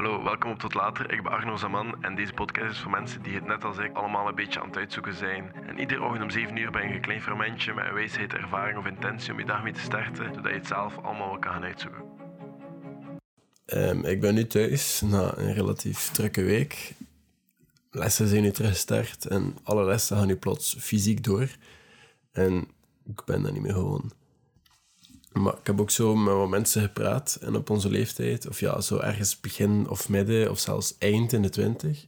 Hallo, welkom op Tot Later. Ik ben Arno Zaman en deze podcast is voor mensen die het net als ik allemaal een beetje aan het uitzoeken zijn. En iedere ochtend om 7 uur ben je een klein fermentje met een wijsheid, ervaring of intentie om je dag mee te starten, zodat je het zelf allemaal wel kan gaan uitzoeken. Um, ik ben nu thuis na een relatief drukke week. Lessen zijn nu teruggestart en alle lessen gaan nu plots fysiek door. En ik ben daar niet meer gewoon. Maar ik heb ook zo met wat mensen gepraat en op onze leeftijd, of ja, zo ergens begin of midden, of zelfs eind in de twintig,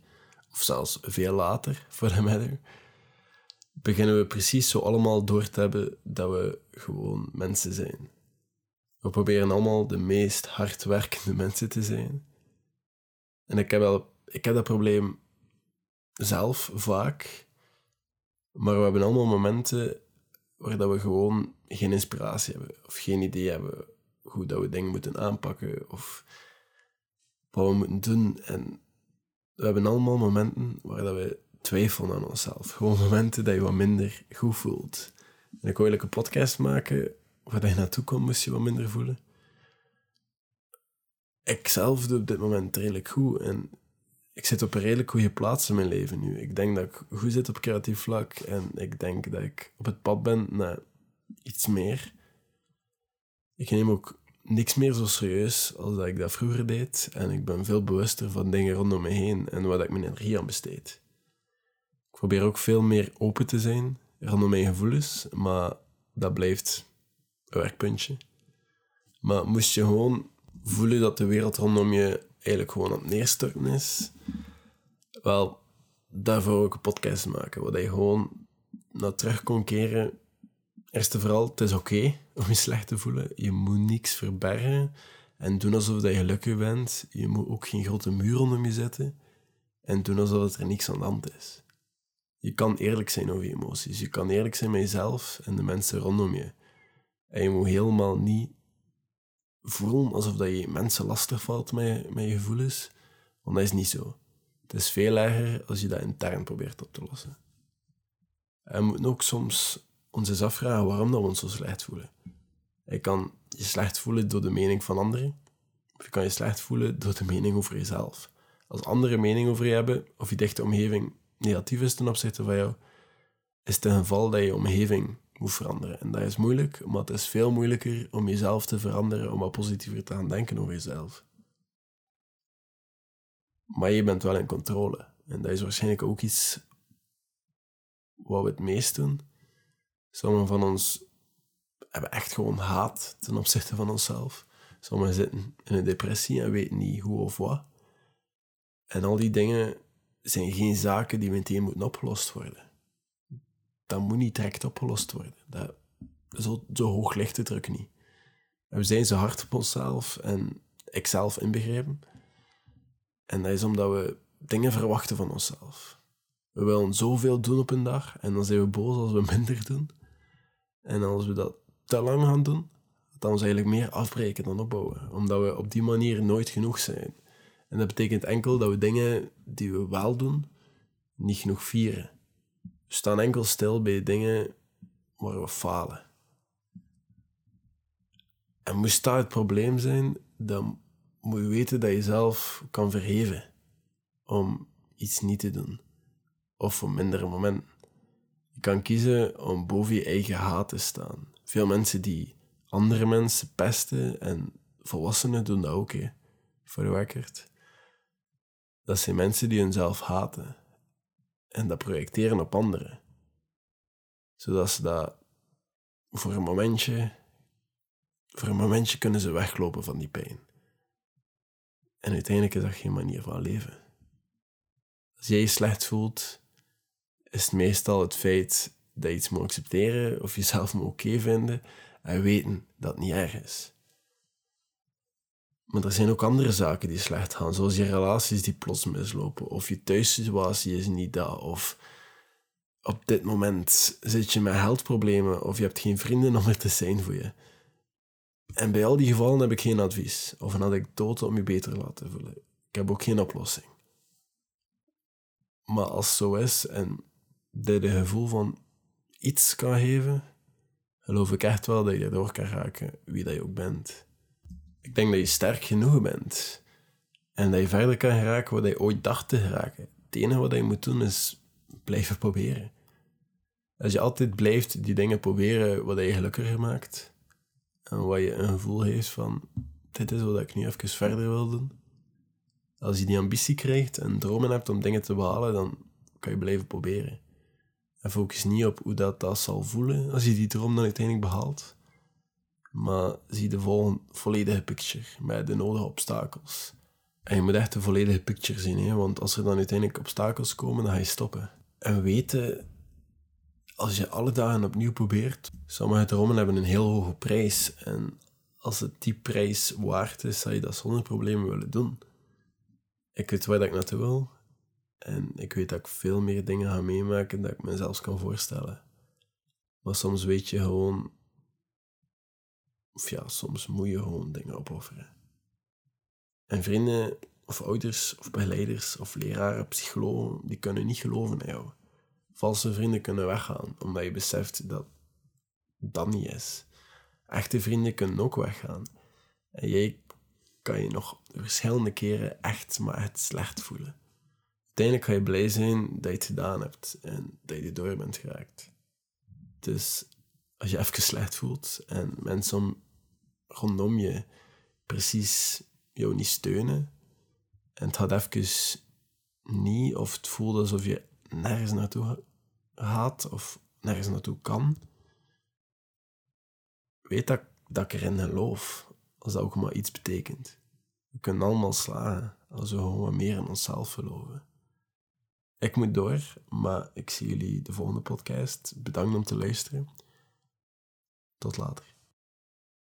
of zelfs veel later voor de midden, beginnen we precies zo allemaal door te hebben dat we gewoon mensen zijn. We proberen allemaal de meest hardwerkende mensen te zijn. En ik heb, wel, ik heb dat probleem zelf vaak, maar we hebben allemaal momenten waar dat we gewoon geen inspiratie hebben of geen idee hebben hoe dat we dingen moeten aanpakken of wat we moeten doen. En we hebben allemaal momenten waar dat we twijfelen aan onszelf. Gewoon momenten dat je wat minder goed voelt. En ik wil een podcast maken waar je naartoe komt, moest je wat minder voelen. Ik zelf doe op dit moment redelijk goed en ik zit op een redelijk goede plaats in mijn leven nu. Ik denk dat ik goed zit op creatief vlak en ik denk dat ik op het pad ben naar iets meer. Ik neem ook niks meer zo serieus als dat ik dat vroeger deed en ik ben veel bewuster van dingen rondom me heen en waar ik mijn energie aan besteed. Ik probeer ook veel meer open te zijn rondom mijn gevoelens, maar dat blijft een werkpuntje. Maar moest je gewoon voelen dat de wereld rondom je eigenlijk gewoon het neerstorten is, wel, daarvoor ook een podcast maken, waar je gewoon naar terug kon keren. Eerst en vooral, het is oké om je slecht te voelen. Je moet niks verbergen en doen alsof dat je gelukkig bent. Je moet ook geen grote muur om je zetten en doen alsof er niks aan de hand is. Je kan eerlijk zijn over je emoties. Je kan eerlijk zijn met jezelf en de mensen rondom je. En je moet helemaal niet voelen alsof dat je mensen lastig valt met, met je gevoelens. Want dat is niet zo. Het is veel erger als je dat intern probeert op te lossen. En we moeten ook soms ons eens afvragen waarom dat we ons zo slecht voelen. Je kan je slecht voelen door de mening van anderen, of je kan je slecht voelen door de mening over jezelf. Als anderen mening over je hebben, of je dichte omgeving negatief is ten opzichte van jou, is het een geval dat je omgeving moet veranderen. En dat is moeilijk, maar het is veel moeilijker om jezelf te veranderen, om wat positiever te gaan denken over jezelf. Maar je bent wel in controle. En dat is waarschijnlijk ook iets wat we het meest doen. Sommigen van ons hebben echt gewoon haat ten opzichte van onszelf. Sommigen zitten in een depressie en weten niet hoe of wat. En al die dingen zijn geen zaken die meteen moeten opgelost worden. Dat moet niet direct opgelost worden. Dat, zo, zo hoog ligt de druk niet. We zijn zo hard op onszelf en ikzelf inbegrepen. En dat is omdat we dingen verwachten van onszelf. We willen zoveel doen op een dag en dan zijn we boos als we minder doen. En als we dat te lang gaan doen, dan we eigenlijk meer afbreken dan opbouwen. Omdat we op die manier nooit genoeg zijn. En dat betekent enkel dat we dingen die we wel doen, niet genoeg vieren. We staan enkel stil bij dingen waar we falen. En moest dat het probleem zijn, dan moet je weten dat je zelf kan verheven om iets niet te doen. Of om mindere momenten. Je kan kiezen om boven je eigen haat te staan. Veel mensen die andere mensen pesten en volwassenen doen dat ook, hè, voor de. Dat zijn mensen die hunzelf haten en dat projecteren op anderen. Zodat ze dat voor een momentje, voor een momentje kunnen ze weglopen van die pijn. En uiteindelijk is dat geen manier van leven. Als jij je slecht voelt, is het meestal het feit dat je iets moet accepteren of jezelf moet oké vinden en weten dat het niet erg is. Maar er zijn ook andere zaken die slecht gaan, zoals je relaties die plots mislopen, of je thuissituatie is niet dat, of op dit moment zit je met heldproblemen, of je hebt geen vrienden om er te zijn voor je. En bij al die gevallen heb ik geen advies of een anekdote om je beter te laten voelen. Ik heb ook geen oplossing. Maar als het zo is en dit een gevoel van iets kan geven, geloof ik echt wel dat je erdoor kan raken, wie dat je ook bent. Ik denk dat je sterk genoeg bent. En dat je verder kan geraken wat je ooit dacht te geraken. Het enige wat je moet doen is blijven proberen. Als je altijd blijft die dingen proberen wat je gelukkiger maakt, en wat je een gevoel heeft van, dit is wat ik nu even verder wil doen. Als je die ambitie krijgt en dromen hebt om dingen te behalen, dan kan je blijven proberen. En focus niet op hoe dat, dat zal voelen als je die droom dan uiteindelijk behaalt. Maar zie de volledige picture met de nodige obstakels. En je moet echt de volledige picture zien, hè? want als er dan uiteindelijk obstakels komen, dan ga je stoppen. En weten, als je alle dagen opnieuw probeert, sommige dromen hebben een heel hoge prijs. En als het die prijs waard is, zou je dat zonder problemen willen doen. Ik weet waar ik naartoe wil. En ik weet dat ik veel meer dingen ga meemaken dan ik me zelfs kan voorstellen. Maar soms weet je gewoon... Of ja, soms moet je gewoon dingen opofferen. En vrienden, of ouders, of begeleiders, of leraren, psychologen, die kunnen niet geloven in jou. Valse vrienden kunnen weggaan, omdat je beseft dat dat niet is. Echte vrienden kunnen ook weggaan. En jij kan je nog verschillende keren echt maar het slecht voelen. Uiteindelijk ga je blij zijn dat je het gedaan hebt en dat je erdoor bent geraakt. Dus als je even slecht voelt en mensen rondom je precies jou niet steunen en het gaat even niet of het voelt alsof je nergens naartoe gaat of nergens naartoe kan, weet dat, dat ik erin geloof, als dat ook maar iets betekent. We kunnen allemaal slagen als we gewoon meer in onszelf geloven. Ik moet door, maar ik zie jullie de volgende podcast. Bedankt om te luisteren. Tot later.